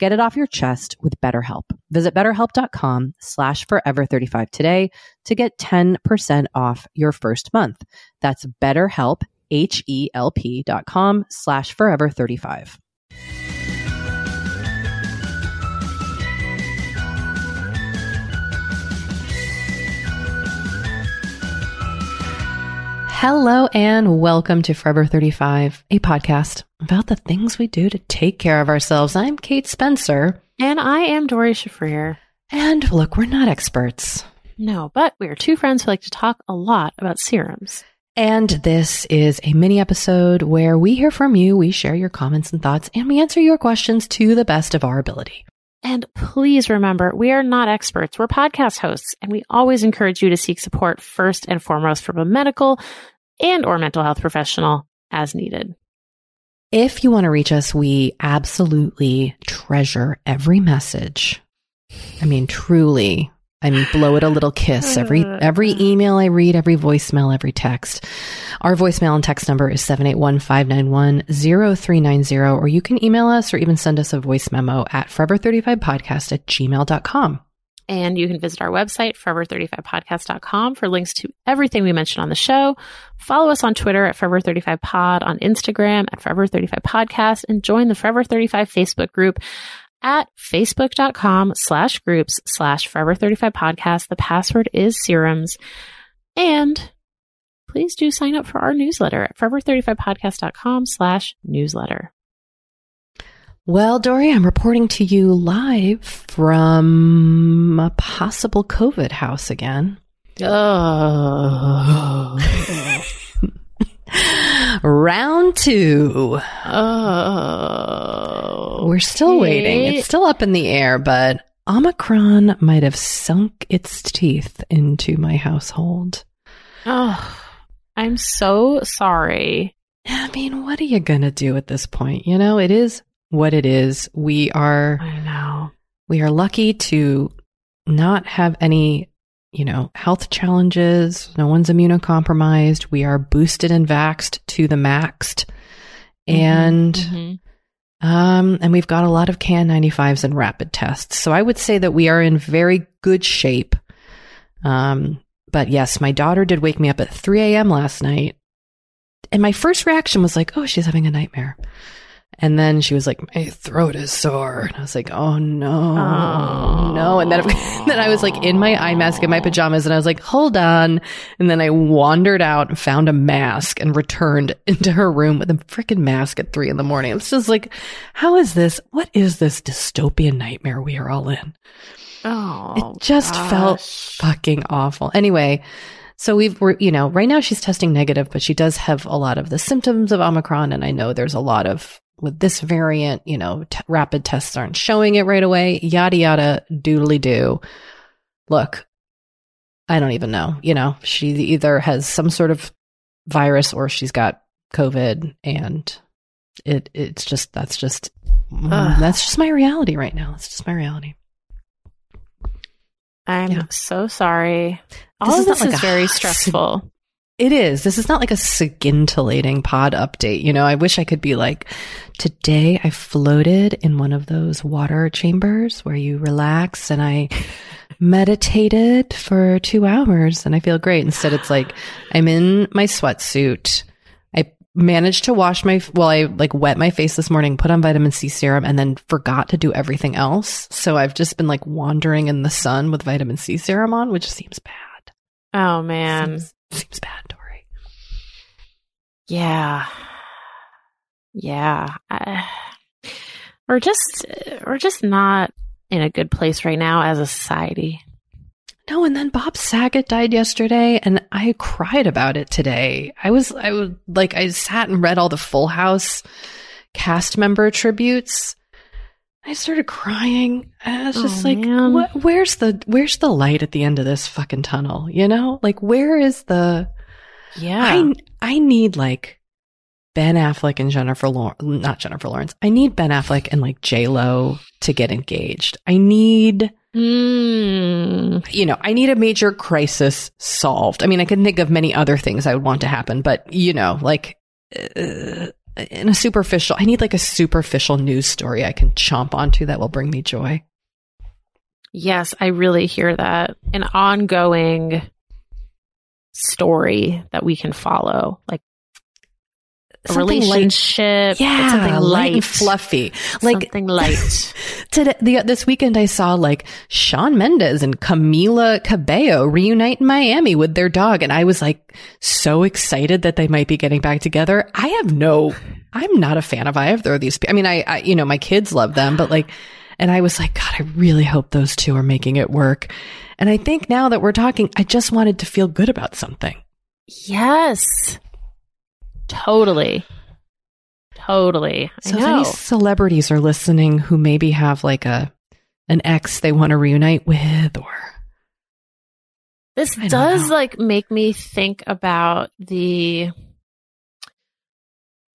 Get it off your chest with BetterHelp. Visit betterhelp.com slash forever35 today to get 10% off your first month. That's betterhelp, H-E-L-P dot com slash forever35. Hello and welcome to Forever 35, a podcast about the things we do to take care of ourselves. I'm Kate Spencer. And I am Doree Shafrir. And look, we're not experts. No, but we are two friends who like to talk a lot about serums. And this is a mini episode where we hear from you, we share your comments and thoughts, and we answer your questions to the best of our ability. And please remember, we are not experts. We're podcast hosts, and we always encourage you to seek support first and foremost from a medical and or mental health professional as needed. If you want to reach us, we absolutely treasure every message. I mean, truly. I mean, blow it a little kiss. Every every email I read, every voicemail, every text. Our voicemail and text number is 781-591-0390, or you can email us or even send us a voice memo at forever35podcast at gmail.com. And you can visit our website, forever35podcast.com for links to everything we mentioned on the show. Follow us on Twitter at Forever35Pod, on Instagram at Forever35Podcast, and join the Forever 35 Facebook group at facebook.com slash groups slash Forever 35 Podcast. The password is serums. And please do sign up for our newsletter at forever35podcast.com slash newsletter. Well, Doree, I'm reporting to you live from a possible COVID house again. Oh. Round two. oh. We're still waiting. It's still up in the air, but Omicron might have sunk its teeth into my household. Oh, I'm so sorry. I mean, what are you going to do at this point? You know, it is what it is. We are I know. we are lucky to not have any, you know, health challenges. No one's immunocompromised. We are boosted and vaxxed to the maxed. And Mhm. um and we've got a lot of KN95s and rapid tests. So I would say that we are in very good shape. Um but yes, my daughter did wake me up at 3 a.m. last night. And my first reaction was like, oh, she's having a nightmare. And then she was like, my throat is sore. And I was like, oh no, no. And then, then I was like in my eye mask and my pajamas and I was like, hold on. And then I wandered out and found a mask and returned into her room with a freaking mask at three in the morning. It's just like, how is this? What is this dystopian nightmare we are all in? Oh, It just felt fucking awful. Anyway, so we've we're you know right now she's testing negative, but she does have a lot of the symptoms of Omicron, and I know there's a lot of with this variant. You know, t- rapid tests aren't showing it right away. Yada yada doodly do. Look, I don't even know. You know, she either has some sort of virus or she's got COVID, and it it's just that's just Ugh. that's just my reality right now. It's just my reality. I'm Yeah. so sorry. All This of is this like is very stressful. It is. This is not like a scintillating pod update. You know, I wish I could be like, today I floated in one of those water chambers where you relax and I meditated for two hours and I feel great. Instead, it's like I'm in my sweatsuit. I managed to wash my, well, I like wet my face this morning, put on vitamin C serum and then forgot to do everything else. So I've just been like wandering in the sun with vitamin C serum on, which seems bad. Oh man. Seems, seems bad, Tori. Yeah. Yeah. I, we're just we're just not in a good place right now as a society. No, and then Bob Saget died yesterday, and I cried about it today. I was, I was like, I sat and read all the Full House cast member tributes. I started crying. I was just Oh, like, what, where's the, where's the light at the end of this fucking tunnel? You know, like, where is the, Yeah. I, I need like Ben Affleck and Jennifer Lawrence, not Jennifer Lawrence. I need Ben Affleck and like J Lo to get engaged. I need, Mm. you know, I need a major crisis solved. I mean, I can think of many other things I would want to happen, but you know, like uh, in a superficial, I need like a superficial news story I can chomp onto that will bring me joy. Yes, I really hear that. An ongoing story that we can follow, like a Something light- relationship, but yeah, something light light, and fluffy. Like something light. today, the, this weekend, I saw like Shawn Mendes and Camila Cabello reunite in Miami with their dog, and I was like so excited that they might be getting back together. I have no, I'm not a fan of either of these. I mean, I, I, you know, my kids love them, but like, and I was like, God, I really hope those two are making it work. And I think now that we're talking, I just wanted to feel good about something. yes, totally, totally. So if any celebrities are listening who maybe have like a an ex they want to reunite with, or This I does like make me think about the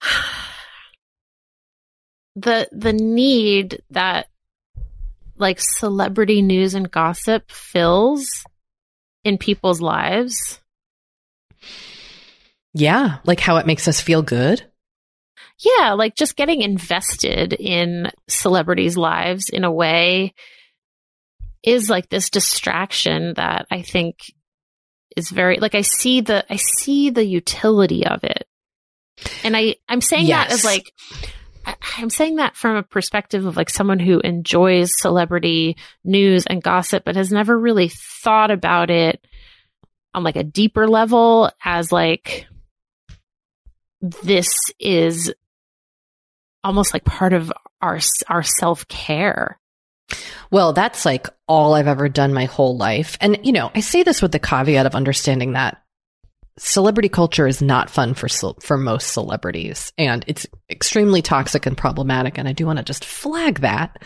the the need that like celebrity news and gossip fills in people's lives. Yeah, like how it makes us feel good. Yeah, like just getting invested in celebrities' lives in a way is like this distraction that I think is very like I see the I see the utility of it. And I I'm saying that as like I- I'm saying that from a perspective of like someone who enjoys celebrity news and gossip but has never really thought about it on like a deeper level as like this is almost like part of our our self-care. Well, that's like all I've ever done my whole life. And, you know, I say this with the caveat of understanding that celebrity culture is not fun for for most celebrities and it's extremely toxic and problematic and I do want to just flag that.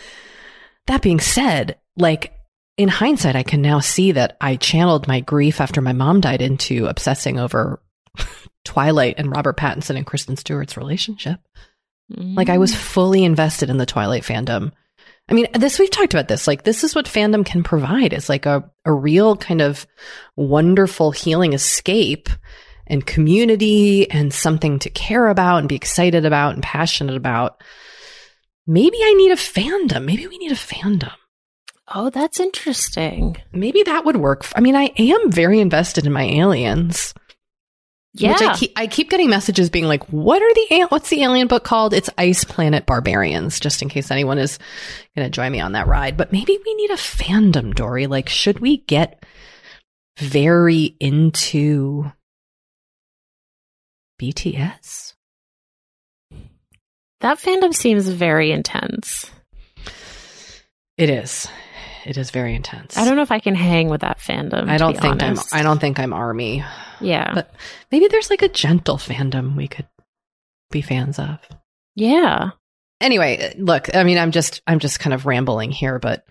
That being said, like in hindsight I can now see that I channeled my grief after my mom died into obsessing over Twilight and Robert Pattinson and Kristen Stewart's relationship. Mm. Like I was fully invested in the Twilight fandom. I mean, this we've talked about this. Like this is what fandom can provide. It's like a, a real kind of wonderful healing escape and community and something to care about and be excited about and passionate about. Maybe I need a fandom. Maybe we need a fandom. Oh, that's interesting. Maybe that would work. I mean, I am very invested in my aliens. Yeah. Which I keep, I keep getting messages being like, what are the, what's the alien book called? It's Ice Planet Barbarians, just in case anyone is going to join me on that ride. But maybe we need a fandom, Doree. Like, should we get very into BTS? that fandom seems very intense. It is. It is very intense. I don't know if I can hang with that fandom. I don't think honest. I'm, I don't think I'm army. Yeah. But maybe there's like a gentle fandom we could be fans of. yeah. anyway, uh, look, I mean, I'm just, I'm just kind of rambling here, but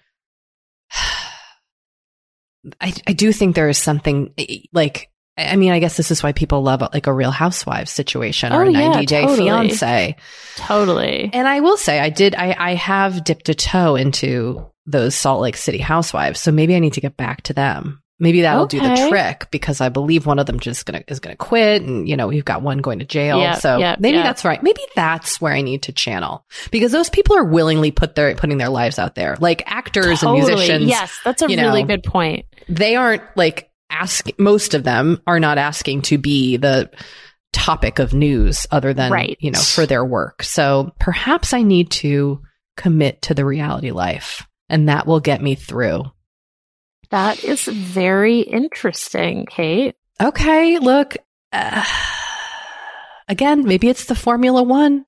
I, I do think there is something eh, eh, like, I mean, I guess this is why people love like a Real Housewives situation or Oh, a yeah, 90 Day totally. Fiance. Totally. And I will say, I did, I, I have dipped a toe into those Salt Lake City Housewives, so maybe I need to get back to them. Maybe that'll do the trick because I believe one of them just gonna is gonna quit, and you know we've got one going to jail. Yeah, so yeah, maybe yeah. that's right. Maybe that's where I need to channel because those people are willingly put their putting their lives out there, like actors Totally. and musicians. Yes, that's a really know. good point. They aren't like asking. Most of them are not asking to be the topic of news, other than Right. you know for their work. So perhaps I need to commit to the reality life, and that will get me through. That is very interesting, Kate. Okay, look. Uh, again, maybe it's the Formula One.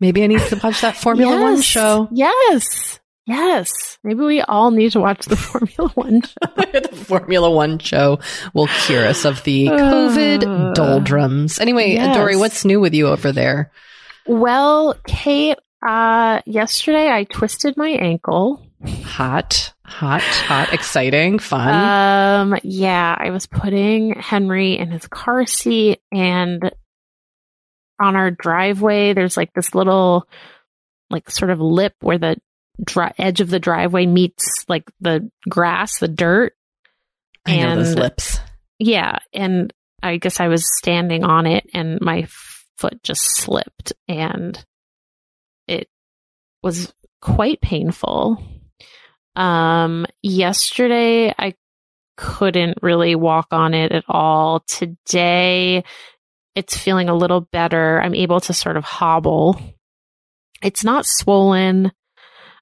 Maybe I need to watch that Formula One show. Yes. Yes. Maybe we all need to watch the Formula One show. the Formula One show will cure us of the COVID Uh, doldrums. Anyway, yes. Doree, what's new with you over there? Well, Kate, uh, yesterday I twisted my ankle. Hot, hot, hot, exciting, fun. Um, yeah, I was putting Henry in his car seat and on our driveway, there's like this little, like sort of lip where the dri- edge of the driveway meets like the grass, the dirt. I know those and- lips. Yeah. And I guess I was standing on it and my foot just slipped and it was quite painful. Um, yesterday I couldn't really walk on it at all. Today it's feeling a little better. I'm able to sort of hobble. It's not swollen.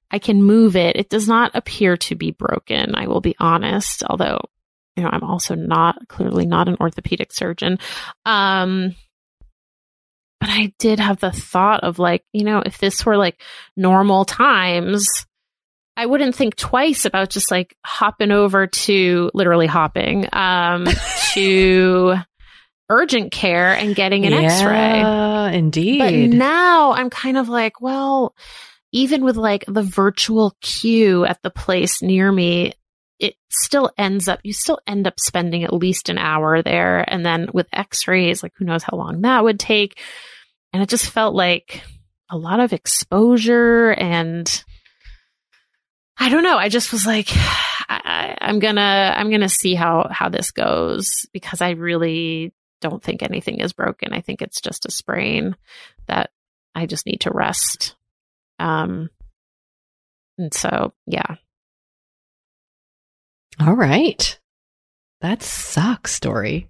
I can move it. It does not appear to be broken. I will be honest, although you know, I'm also not clearly not an orthopedic surgeon. Um, but I did have the thought of like, you know, if this were like normal times, I wouldn't think twice about just like hopping over to literally hopping, um, to urgent care and getting an x-ray. Indeed. But now I'm kind of like, well, even with like the virtual queue at the place near me, it still ends up, you still end up spending at least an hour there. And then with x rays, like who knows how long that would take. And it just felt like a lot of exposure and I don't know. I just was like, I, I- I'm gonna, I'm gonna see how, how this goes because I really don't think anything is broken. I think it's just a sprain that I just need to rest. Um, and so, yeah, All right. That sucks, story.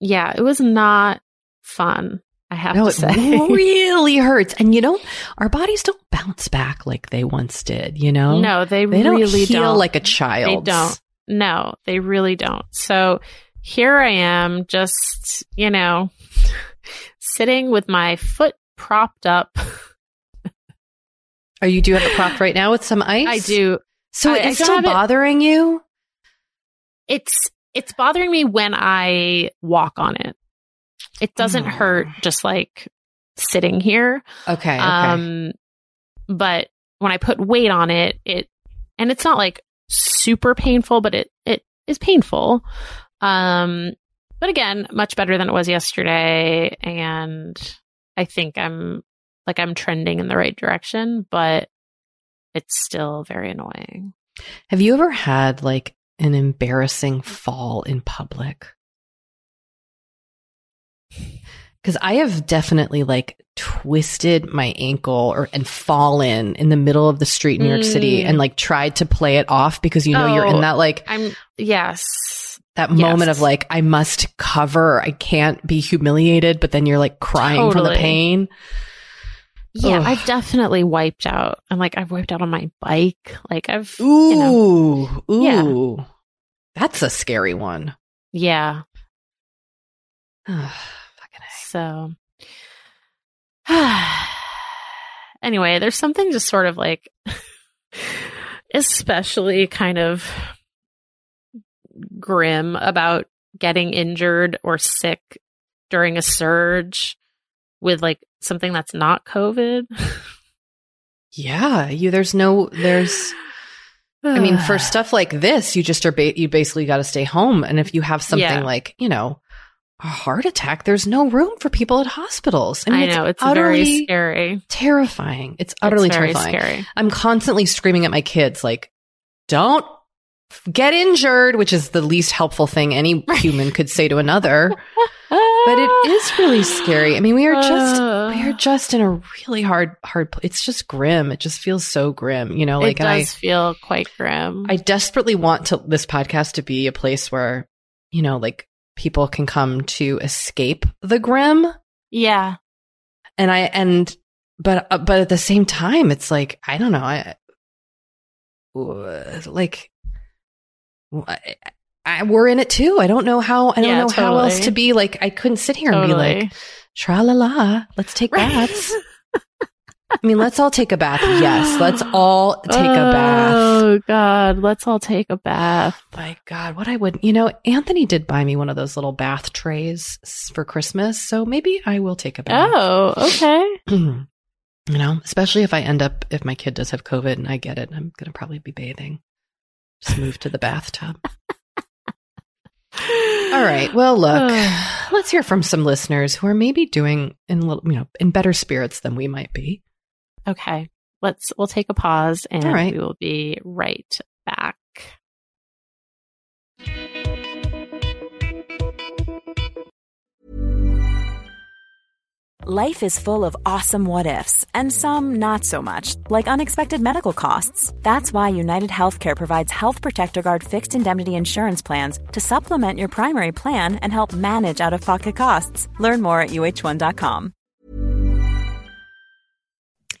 Yeah, it was not fun. I have No, to it really hurts. And you know, our bodies don't bounce back like they once did, you know? no, they, They don't really heal don't. like a child. They don't. No, they really don't. So here I am, just, you know, sitting with my foot propped up. Are you do you have it propped right now with some ice? I do. So I- I it's don't still have it- bothering you? It's it's bothering me when I walk on it. It doesn't Oh. hurt just like sitting here. Okay. Okay. Um but when I put weight on it, it and it's not like super painful, but it it is painful. Um but again, much better than it was yesterday and I think I'm like I'm trending in the right direction, but it's still very annoying. have you ever had like an embarrassing fall in public? Because I have definitely like twisted my ankle or and fallen in the middle of the street in New York City Mm. and like tried to play it off because you know you're Oh. in that like I'm yes. that Yes. moment of like I must cover, I can't be humiliated, but then you're like crying from the pain. Yeah, Ugh. I've definitely wiped out. I'm like I've wiped out on my bike. Like I've Ooh, you know. ooh, Yeah. that's a scary one. yeah. So anyway, there's something just sort of like especially kind of grim about getting injured or sick during a surge with like something that's not COVID. Yeah, you. There's no. There's. I mean, for stuff like this, you just are. Ba- you basically got to stay home, and if you have something Yeah. like you know a heart attack, there's no room for people at hospitals. I mean, I know it's utterly very scary. terrifying. It's utterly it's terrifying. scary. I'm constantly screaming at my kids, like, don't get injured, which is the least helpful thing any human could say to another. But it is really scary. I mean, we are just Uh, we are just in a really hard hard it's just grim. It just feels so grim, you know, like it does feel quite grim. I I desperately want to this podcast to be a place where, you know, like people can come to escape the grim yeah. and I and but uh, but at the same time it's like I don't know, I uh, like I, I, we're in it too. I don't know how. I don't Yeah, know how else totally. to be. Like I couldn't sit here and be like, "Tra la la, let's take baths." I mean, let's all take a bath. Yes, let's all take a bath. Oh God, let's all take a bath. My God, what I would, you know, Anthony did buy me one of those little bath trays for Christmas, so maybe I will take a bath. Oh, okay. you know, especially if I end up, if my kid does have COVID and I get it, I'm going to probably be bathing. Just move to the bathtub. All right. Well, look, let's hear from some listeners who are maybe doing in a little, you know, in better spirits than we might be. Okay. Let's we'll take a pause and All right. we will be right back. Life is full of awesome what ifs, and some not so much, like unexpected medical costs. That's why United Healthcare provides Health Protector Guard fixed indemnity insurance plans to supplement your primary plan and help manage out of pocket costs. Learn more at uh1.com.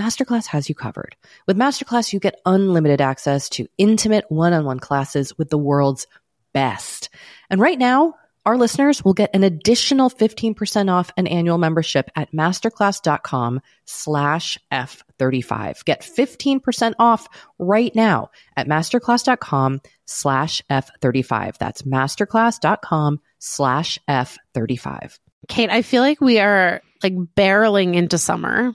Masterclass has you covered. With Masterclass, you get unlimited access to intimate one on one classes with the world's best. And right now, our listeners will get an additional 15% off an annual membership at masterclass.com slash F35. Get 15% off right now at masterclass.com slash F35. That's masterclass.com slash F35. Kate, I feel like we are like barreling into summer.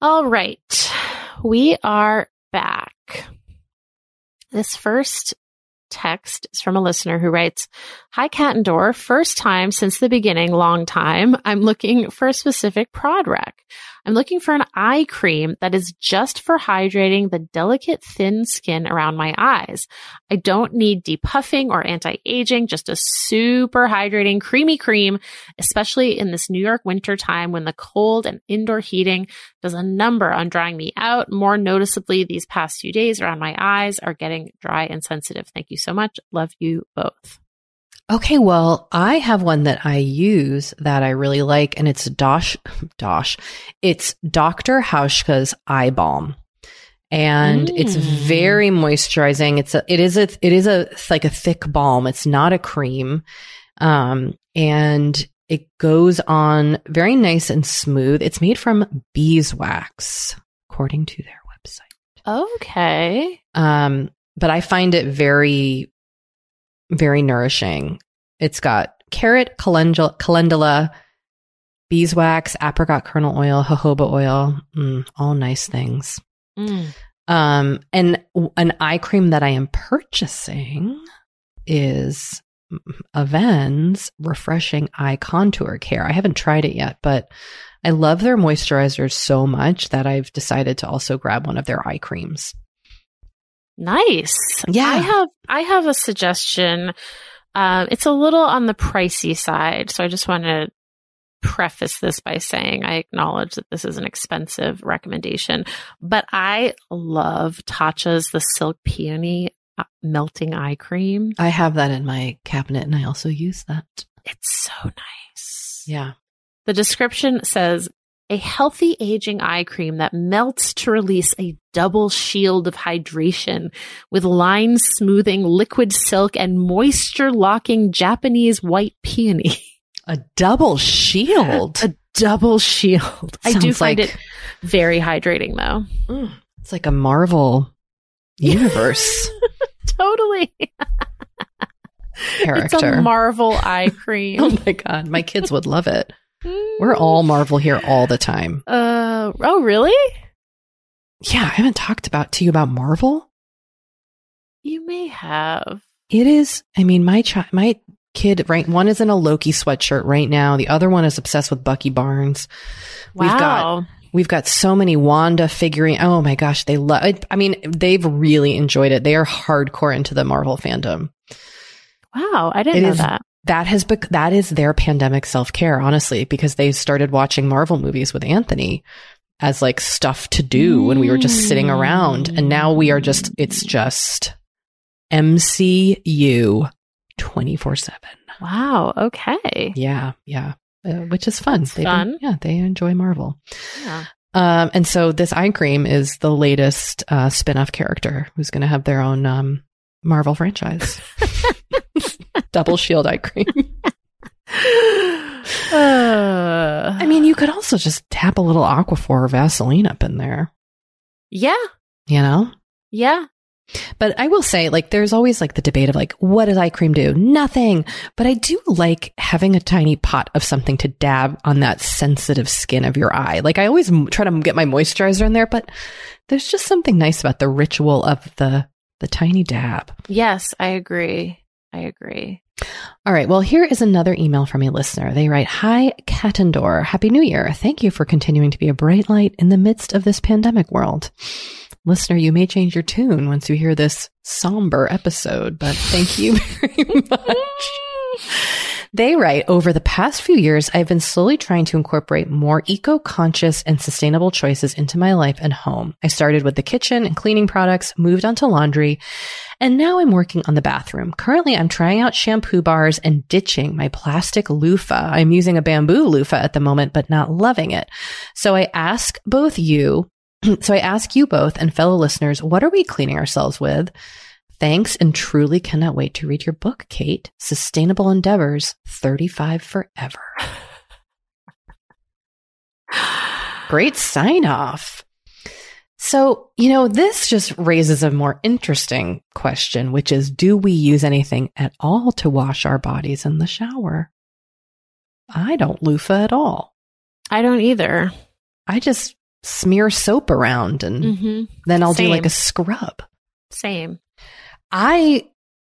All right, we are back. This first text is from a listener who writes, Hi, Cat and Door. First time since the beginning, long time. I'm looking for a specific prod rec. I'm looking for an eye cream that is just for hydrating the delicate, thin skin around my eyes. I don't need depuffing or anti-aging, just a super hydrating, creamy cream, especially in this New York winter time when the cold and indoor heating does a number on drying me out. More noticeably, these past few days around my eyes are getting dry and sensitive. Thank you so much. Love you both. Okay, well, I have one that I use that I really like, and it's Dosh Dosh. It's Dr. Hauschka's eye balm. And it's Mm. very moisturizing. It's a it is a it is a it's like a thick balm. It's not a cream. Um and it goes on very nice and smooth. It's made from beeswax, according to their website. Okay. Um, but I find it very, very nourishing. It's got carrot, calendula, calendula beeswax, apricot kernel oil, jojoba oil, mm, all nice things. Mm. Um, and an eye cream that I am purchasing is Avène's Refreshing Eye Contour Care. I haven't tried it yet, but I love their moisturizers so much that I've decided to also grab one of their eye creams. Nice. Yeah. I have I have a suggestion. Um, it's a little on the pricey side, so I just want to preface this by saying I acknowledge that this is an expensive recommendation, but I love Tatcha's the Silk Peony uh, melting eye cream. I have that in my cabinet and I also use that. It's so nice. Yeah. The description says a healthy aging eye cream that melts to release a double shield of hydration with line smoothing liquid silk and moisture locking Japanese white peony. A double shield. A double shield. I do find like- it very hydrating though. Mm, it's like a Marvel universe Totally. character. It's a Marvel eye cream. oh my God. My kids would love it. We're all Marvel here all the time. Uh, oh, really? Yeah. I haven't talked about to you about Marvel. You may have. It is, I mean, my child, my kid, right? One is in a Loki sweatshirt right now. The other one is obsessed with Bucky Barnes. We've got Wow. We've got so many Wanda figuring. Oh my gosh, they love. I mean, they've really enjoyed it. They are hardcore into the Marvel fandom. Wow. I didn't It know is- that. That has bec- that is their pandemic self care, honestly, because they started watching Marvel movies with Anthony as like stuff to do when we were just sitting around, and now we are just. It's just MCU twenty four seven. Wow. Okay. Yeah, yeah, uh, which is fun. That's They've fun. Been, yeah, they enjoy Marvel. Yeah. Um, and so this eye cream is the latest uh, spin-off character who's going to have their own um, Marvel franchise. Double shield eye cream. Uh, I mean, you could also just tap a little Aquaphor or Vaseline up in there, yeah. you know? Yeah. But I will say, like, there's always like the debate of like, what does eye cream do? Nothing. But I do like having a tiny pot of something to dab on that sensitive skin of your eye. Like, I always m- try to get my moisturizer in there, but there's just something nice about the ritual of the the tiny dab. Yes, I agree. I agree. All right. Well, here is another email from a listener. They write, Hi, Katendor. Happy New Year. Thank you for continuing to be a bright light in the midst of this pandemic world. listener, you may change your tune once you hear this somber episode, but thank you very much. They write, over the past few years, I've been slowly trying to incorporate more eco-conscious and sustainable choices into my life and home. I started with the kitchen and cleaning products, moved on to laundry, and now I'm working on the bathroom. Currently, I'm trying out shampoo bars and ditching my plastic loofah. I'm using a bamboo loofah at the moment, but not loving it. So I ask both you, so I ask you both and fellow listeners, what are we cleaning ourselves with? Thanks and truly cannot wait to read your book, Kate. Sustainable Endeavors 35 Forever. Great sign off. So, you know, this just raises a more interesting question, which is do we use anything at all to wash our bodies in the shower? I don't loofah at all. I don't either. I just smear soap around and Mm-hmm. then I'll do like a scrub. Same. I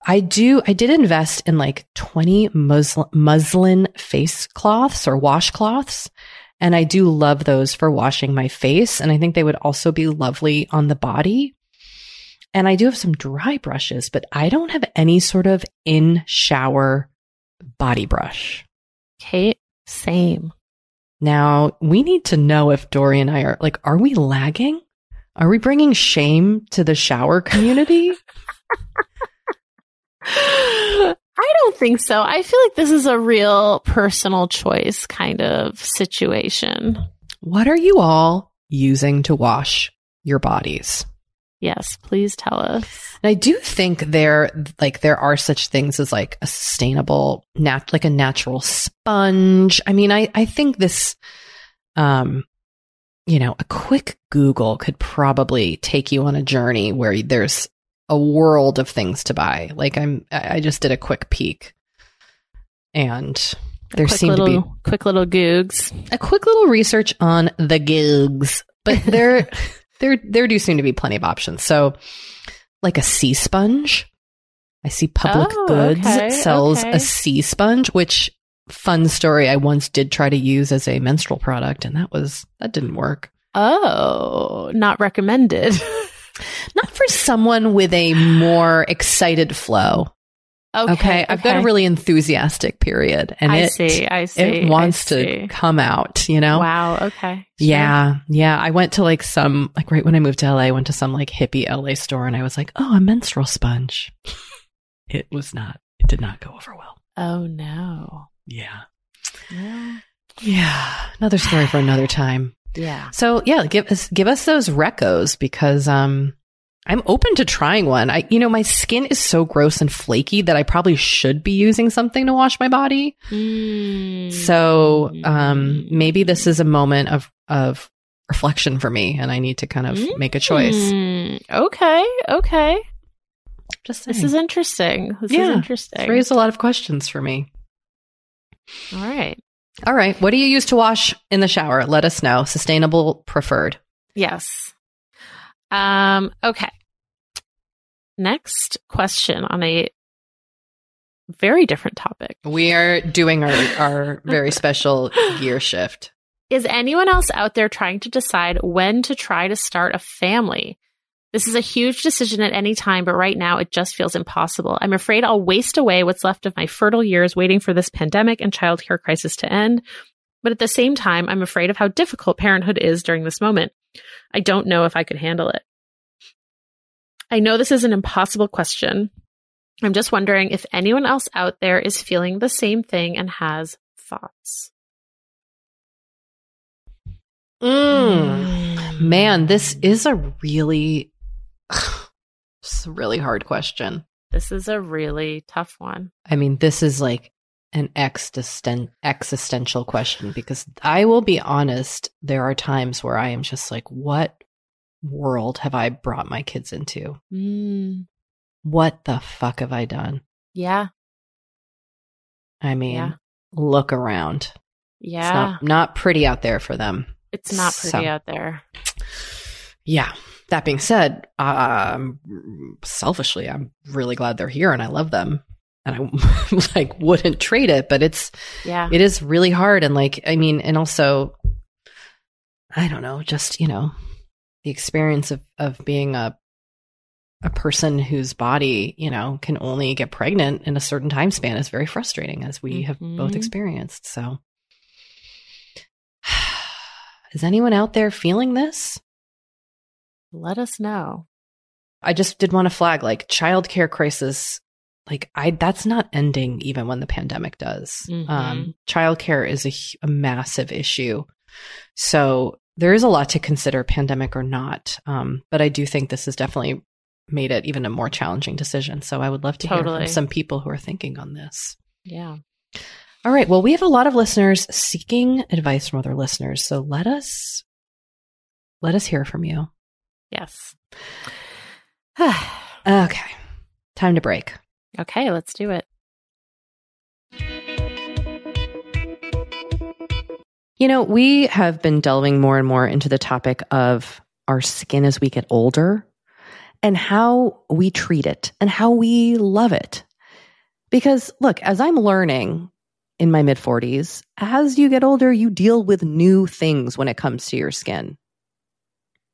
I do I did invest in like 20 muslin, muslin face cloths or washcloths and I do love those for washing my face and I think they would also be lovely on the body. And I do have some dry brushes, but I don't have any sort of in shower body brush. Kate, same. Now, we need to know if Doree and I are like are we lagging? Are we bringing shame to the shower community? I don't think so. I feel like this is a real personal choice kind of situation. What are you all using to wash your bodies? Yes, please tell us. And I do think there, like, there are such things as like a sustainable, nat, like a natural sponge. I mean, I, I think this, um, you know, a quick Google could probably take you on a journey where there's a world of things to buy. Like I'm, I just did a quick peek and there quick seem little, to be quick little googs. a quick little research on the gigs, but there, there, there do seem to be plenty of options. So, like a sea sponge. I see Public Oh, Goods okay, sells okay. a sea sponge, which fun story. I once did try to use as a menstrual product, and that was that didn't work. Oh, not recommended. Not for someone with a more excited flow. okay, Okay, I've got a really enthusiastic period, and I it see. I see. it wants I to come out. You know, Wow. Okay. Sure. Yeah, yeah. I went to like some like right when I moved to LA, I went to some like hippie LA store and I was like, "Oh, a menstrual sponge." it was not. It did not go over well. Oh no. Yeah. Well, Yeah. Another story for another time. Yeah. So, yeah, give us give us those recos because um I'm open to trying one. I you know, my skin is so gross and flaky that I probably should be using something to wash my body. Mm. So, um maybe this is a moment of of reflection for me and I need to kind of make a choice. Mm, okay. Okay. Just saying. This is interesting. This Yeah, is It's interesting. raised a lot of questions for me. All right. All right. What do you use to wash in the shower? Let us know. Sustainable preferred. Yes. Um, okay. Next question on a very different topic. We are doing our, our very special gear shift. Is anyone else out there trying to decide when to try to start a family? This is a huge decision at any time, but right now it just feels impossible. I'm afraid I'll waste away what's left of my fertile years waiting for this pandemic and childcare crisis to end. But at the same time, I'm afraid of how difficult parenthood is during this moment. I don't know if I could handle it. I know this is an impossible question. I'm just wondering if anyone else out there is feeling the same thing and has thoughts. Mm. Man, this is a really, is a really hard question. This is a really tough one. I mean, this is like an existen- existential question because I will be honest, there are times where I am just like, what world have I brought my kids into? Mm, What the fuck have I done? yeah, I mean, Yeah. look around. It's yeah. not, not pretty out there for them. It's not pretty So- out there. Yeah. That being said, um, selfishly, I'm really glad they're here and I love them. And I like wouldn't trade it, but it's Yeah. it is really hard and like I mean, and also I don't know, just, you know, the experience of of being a a person whose body, you know, can only get pregnant in a certain time span is very frustrating, as we have both Mhm. experienced. So, is anyone out there feeling this? Let us know. I just did want to flag like childcare crisis. Like I, that's not ending even when the pandemic does. Mhm. Um, childcare is a, a massive issue. So there is a lot to consider, pandemic or not. Um, but I do think this has definitely made it even a more challenging decision. So I would love to hear from some people who are thinking on this. Yeah. All right. Well, we have a lot of listeners seeking advice from other listeners. So let us let us hear from you. Yes. Okay. Time to break. okay, let's do it. You know, we have been delving more and more into the topic of our skin as we get older and how we treat it and how we love it. Because look, as I'm learning in my mid 40s, as you get older, you deal with new things when it comes to your skin.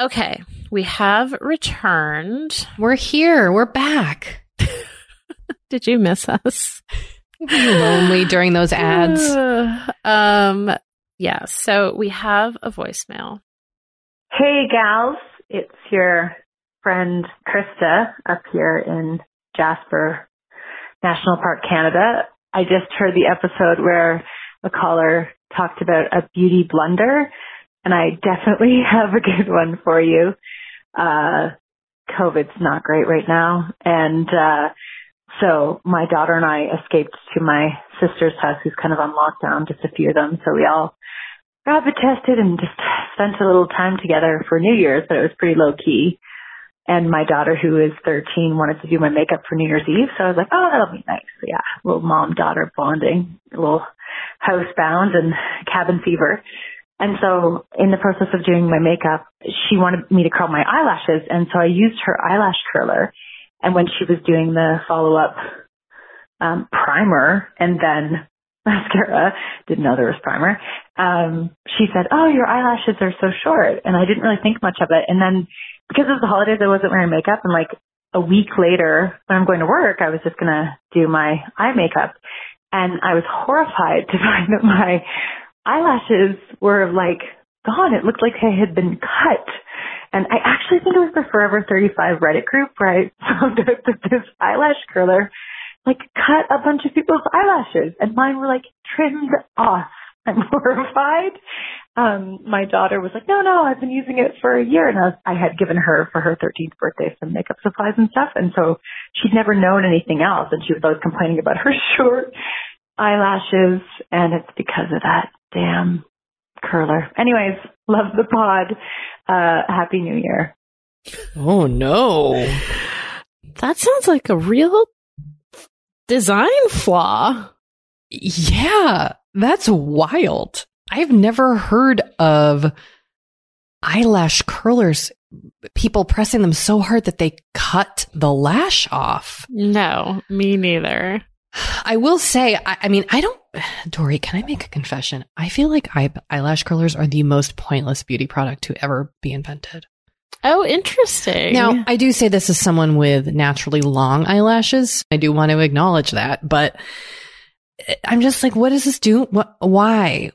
Okay. We have returned. We're here. We're back. Did you miss us? Were you lonely during those ads? um, yeah. So we have a voicemail. Hey, gals. It's your friend Krista up here in Jasper National Park, Canada. I just heard the episode where a caller talked about a beauty blunder, and I definitely have a good one for you. Uh, COVID's not great right now, and uh, so my daughter and I escaped to my sister's house, who's kind of on lockdown, just a few of them. So we all rapid tested and just spent a little time together for New Year's, but it was pretty low key. And my daughter, who is 13, wanted to do my makeup for New Year's Eve. So I was like, oh, that'll be nice. So yeah, little mom daughter bonding, a little housebound and cabin fever. And so in the process of doing my makeup, she wanted me to curl my eyelashes. And so I used her eyelash curler. And when she was doing the follow up um, primer and then mascara, didn't know there was primer, um, she said, oh, your eyelashes are so short. And I didn't really think much of it. And then because it was the holidays, I wasn't wearing makeup. And like a week later, when I'm going to work, I was just going to do my eye makeup. And I was horrified to find that my eyelashes were like gone. It looked like they had been cut. And I actually think it was the Forever 35 Reddit group where I found out that this eyelash curler like cut a bunch of people's eyelashes and mine were like trimmed off. I'm horrified. Um, my daughter was like, no, no, I've been using it for a year. And I, was, I had given her for her 13th birthday some makeup supplies and stuff. And so she'd never known anything else. And she was always complaining about her short eyelashes. And it's because of that damn curler. Anyways, love the pod. Uh, happy new year. Oh no. That sounds like a real design flaw. Yeah, that's wild. I've never heard of eyelash curlers, people pressing them so hard that they cut the lash off. No, me neither. I will say, I, I mean, I don't, Doree, can I make a confession? I feel like eye, eyelash curlers are the most pointless beauty product to ever be invented. Oh, interesting. Now, I do say this as someone with naturally long eyelashes. I do want to acknowledge that, but eh, I'm just like, what does this do? What, why?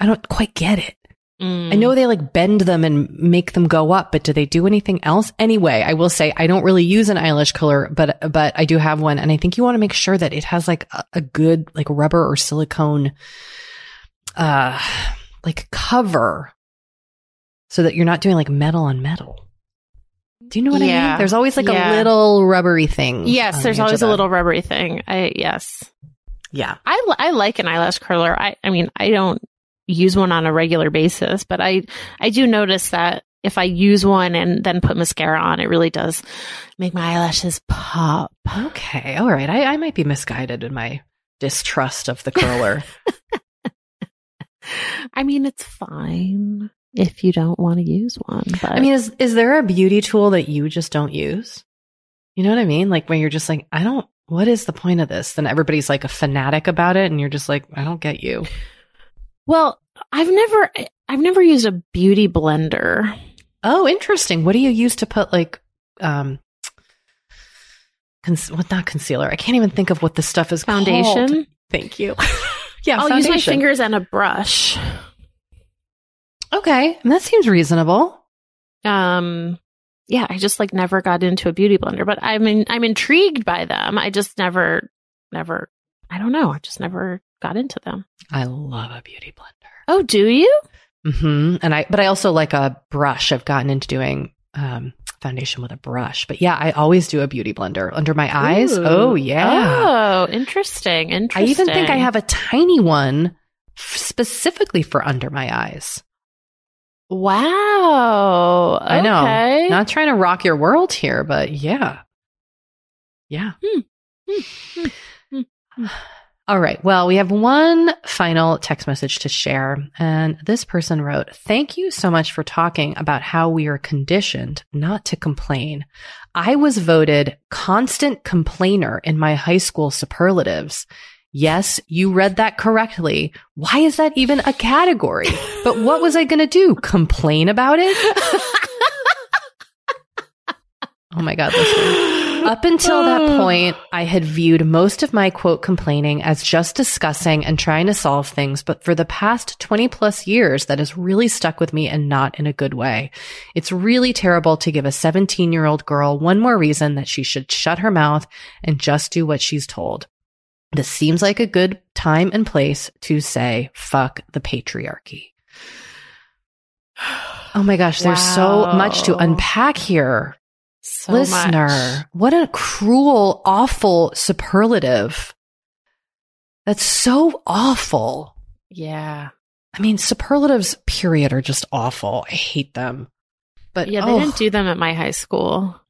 I don't quite get it. Mm. I know they like bend them and make them go up, but do they do anything else? Anyway, I will say I don't really use an eyelash curler, but, but I do have one. And I think you want to make sure that it has like a, a good, like rubber or silicone, uh, like cover so that you're not doing like metal on metal. Do you know what I mean? There's always like Yeah. a little rubbery thing. Yes, there's the always a little rubbery thing. I yes. Yeah. I I like an eyelash curler. I I mean, I don't use one on a regular basis, but I I do notice that if I use one and then put mascara on, it really does make my eyelashes pop. Okay. All right. I, I might be misguided in my distrust of the curler. I mean, it's fine if you don't want to use one, but I mean, is is there a beauty tool that you just don't use? You know what I mean? Like when you're just like, I don't. What is the point of this? Then everybody's like a fanatic about it, and you're just like, I don't get you. Well, I've never I've never used a beauty blender. Oh, interesting. What do you use to put like, um, what not concealer? I can't even think of what the stuff is called. Foundation. Thank you. yeah, I'll use my fingers and a brush. Okay, and that seems reasonable. um yeah i just like never got into a beauty blender but i'm in, i'm intrigued by them i just never never i don't know i just never got into them I love a beauty blender. oh do you hmm And I, but I also like a brush. I've gotten into doing um, foundation with a brush. But yeah, I always do a beauty blender under my eyes. Ooh. Oh yeah. oh interesting Interesting. I even think I have a tiny one f- specifically for under my eyes. wow I know. okay. Not trying to rock your world here, but yeah. Yeah. Hmm. Hmm. Hmm. All right. Well, we have one final text message to share. And this person wrote, Thank you so much for talking about how we are conditioned not to complain. I was voted constant complainer in my high school superlatives. Yes, you read that correctly. Why is that even a category? But what was I going to do? Complain about it? Oh my God, listener. Up until that point, I had viewed most of my quote complaining as just discussing and trying to solve things. But for the past 20 plus years, that has really stuck with me and not in a good way. It's really terrible to give a 17 year old girl one more reason that she should shut her mouth and just do what she's told. This seems like a good time and place to say, fuck the patriarchy. Oh my gosh, there's so much to unpack here. So Listener, much. what a cruel, awful superlative. That's so awful. yeah I mean, superlatives, period, are just awful. I hate them. But yeah they oh, didn't do them at my high school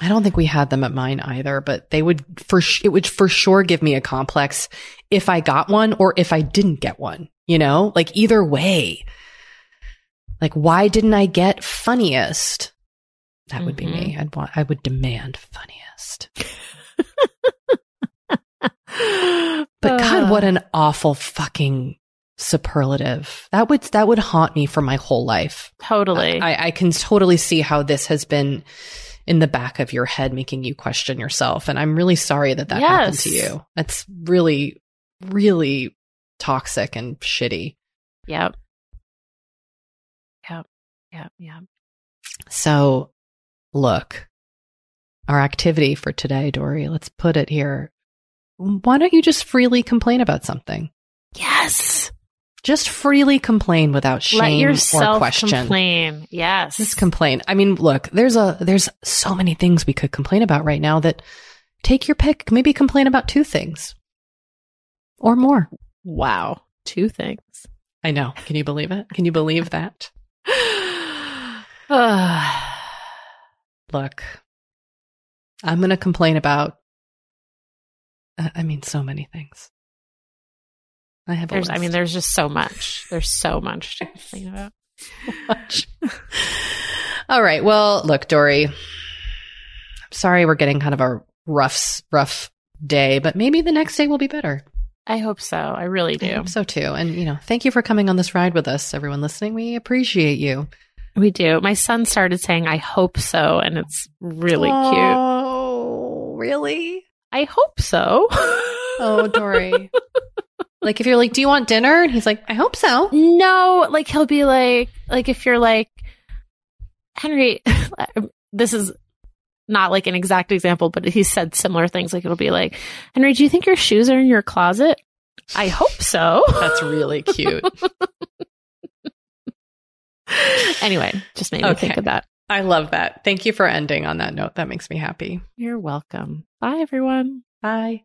I don't think we had them at mine either, but they would for sh- it would for sure give me a complex if I got one or if I didn't get one, you know? Like either way. Like, why didn't I get funniest? That would Mhm. be me. I'd want, I would demand funniest. But God, what an awful fucking superlative. That would, that would haunt me for my whole life. totally. I, I can totally see how this has been in the back of your head, making you question yourself. And I'm really sorry that that happened to you. That's really, really toxic and shitty. yep. Yep. Yep. Yep. So, look, our activity for today, Doree, let's put it here. Why don't you just freely complain about something? Yes. Just freely complain without shame or question. complain. Yes. Just complain. I mean, look, there's a there's so many things we could complain about right now that take your pick. Maybe complain about two things or more. wow. Two things. I know. Can you believe it? Can you believe that? Look, I'm going to complain about I I mean so many things. I have There's, I mean, there's just so much. There's so much to complain about. much. All right. Well, look, Doree. I'm sorry we're getting kind of a rough, rough day, but maybe the next day will be better. I hope so. I really I do. hope so too. And you know, thank you for coming on this ride with us, everyone listening. We appreciate you. We do. My son started saying, I hope so. And it's really cute. Oh, really? I hope so. Oh, Doree. like if you're like, "Do you want dinner?" and he's like, "I hope so." no, like he'll be like, like if you're like, Henry, this is not like an exact example, but he said similar things. Like it'll be like, Henry, do you think your shoes are in your closet? I hope so. That's really cute. anyway, just made me Okay. think of that. I love that. Thank you for ending on that note. That makes me happy. You're welcome. Bye, everyone. Bye.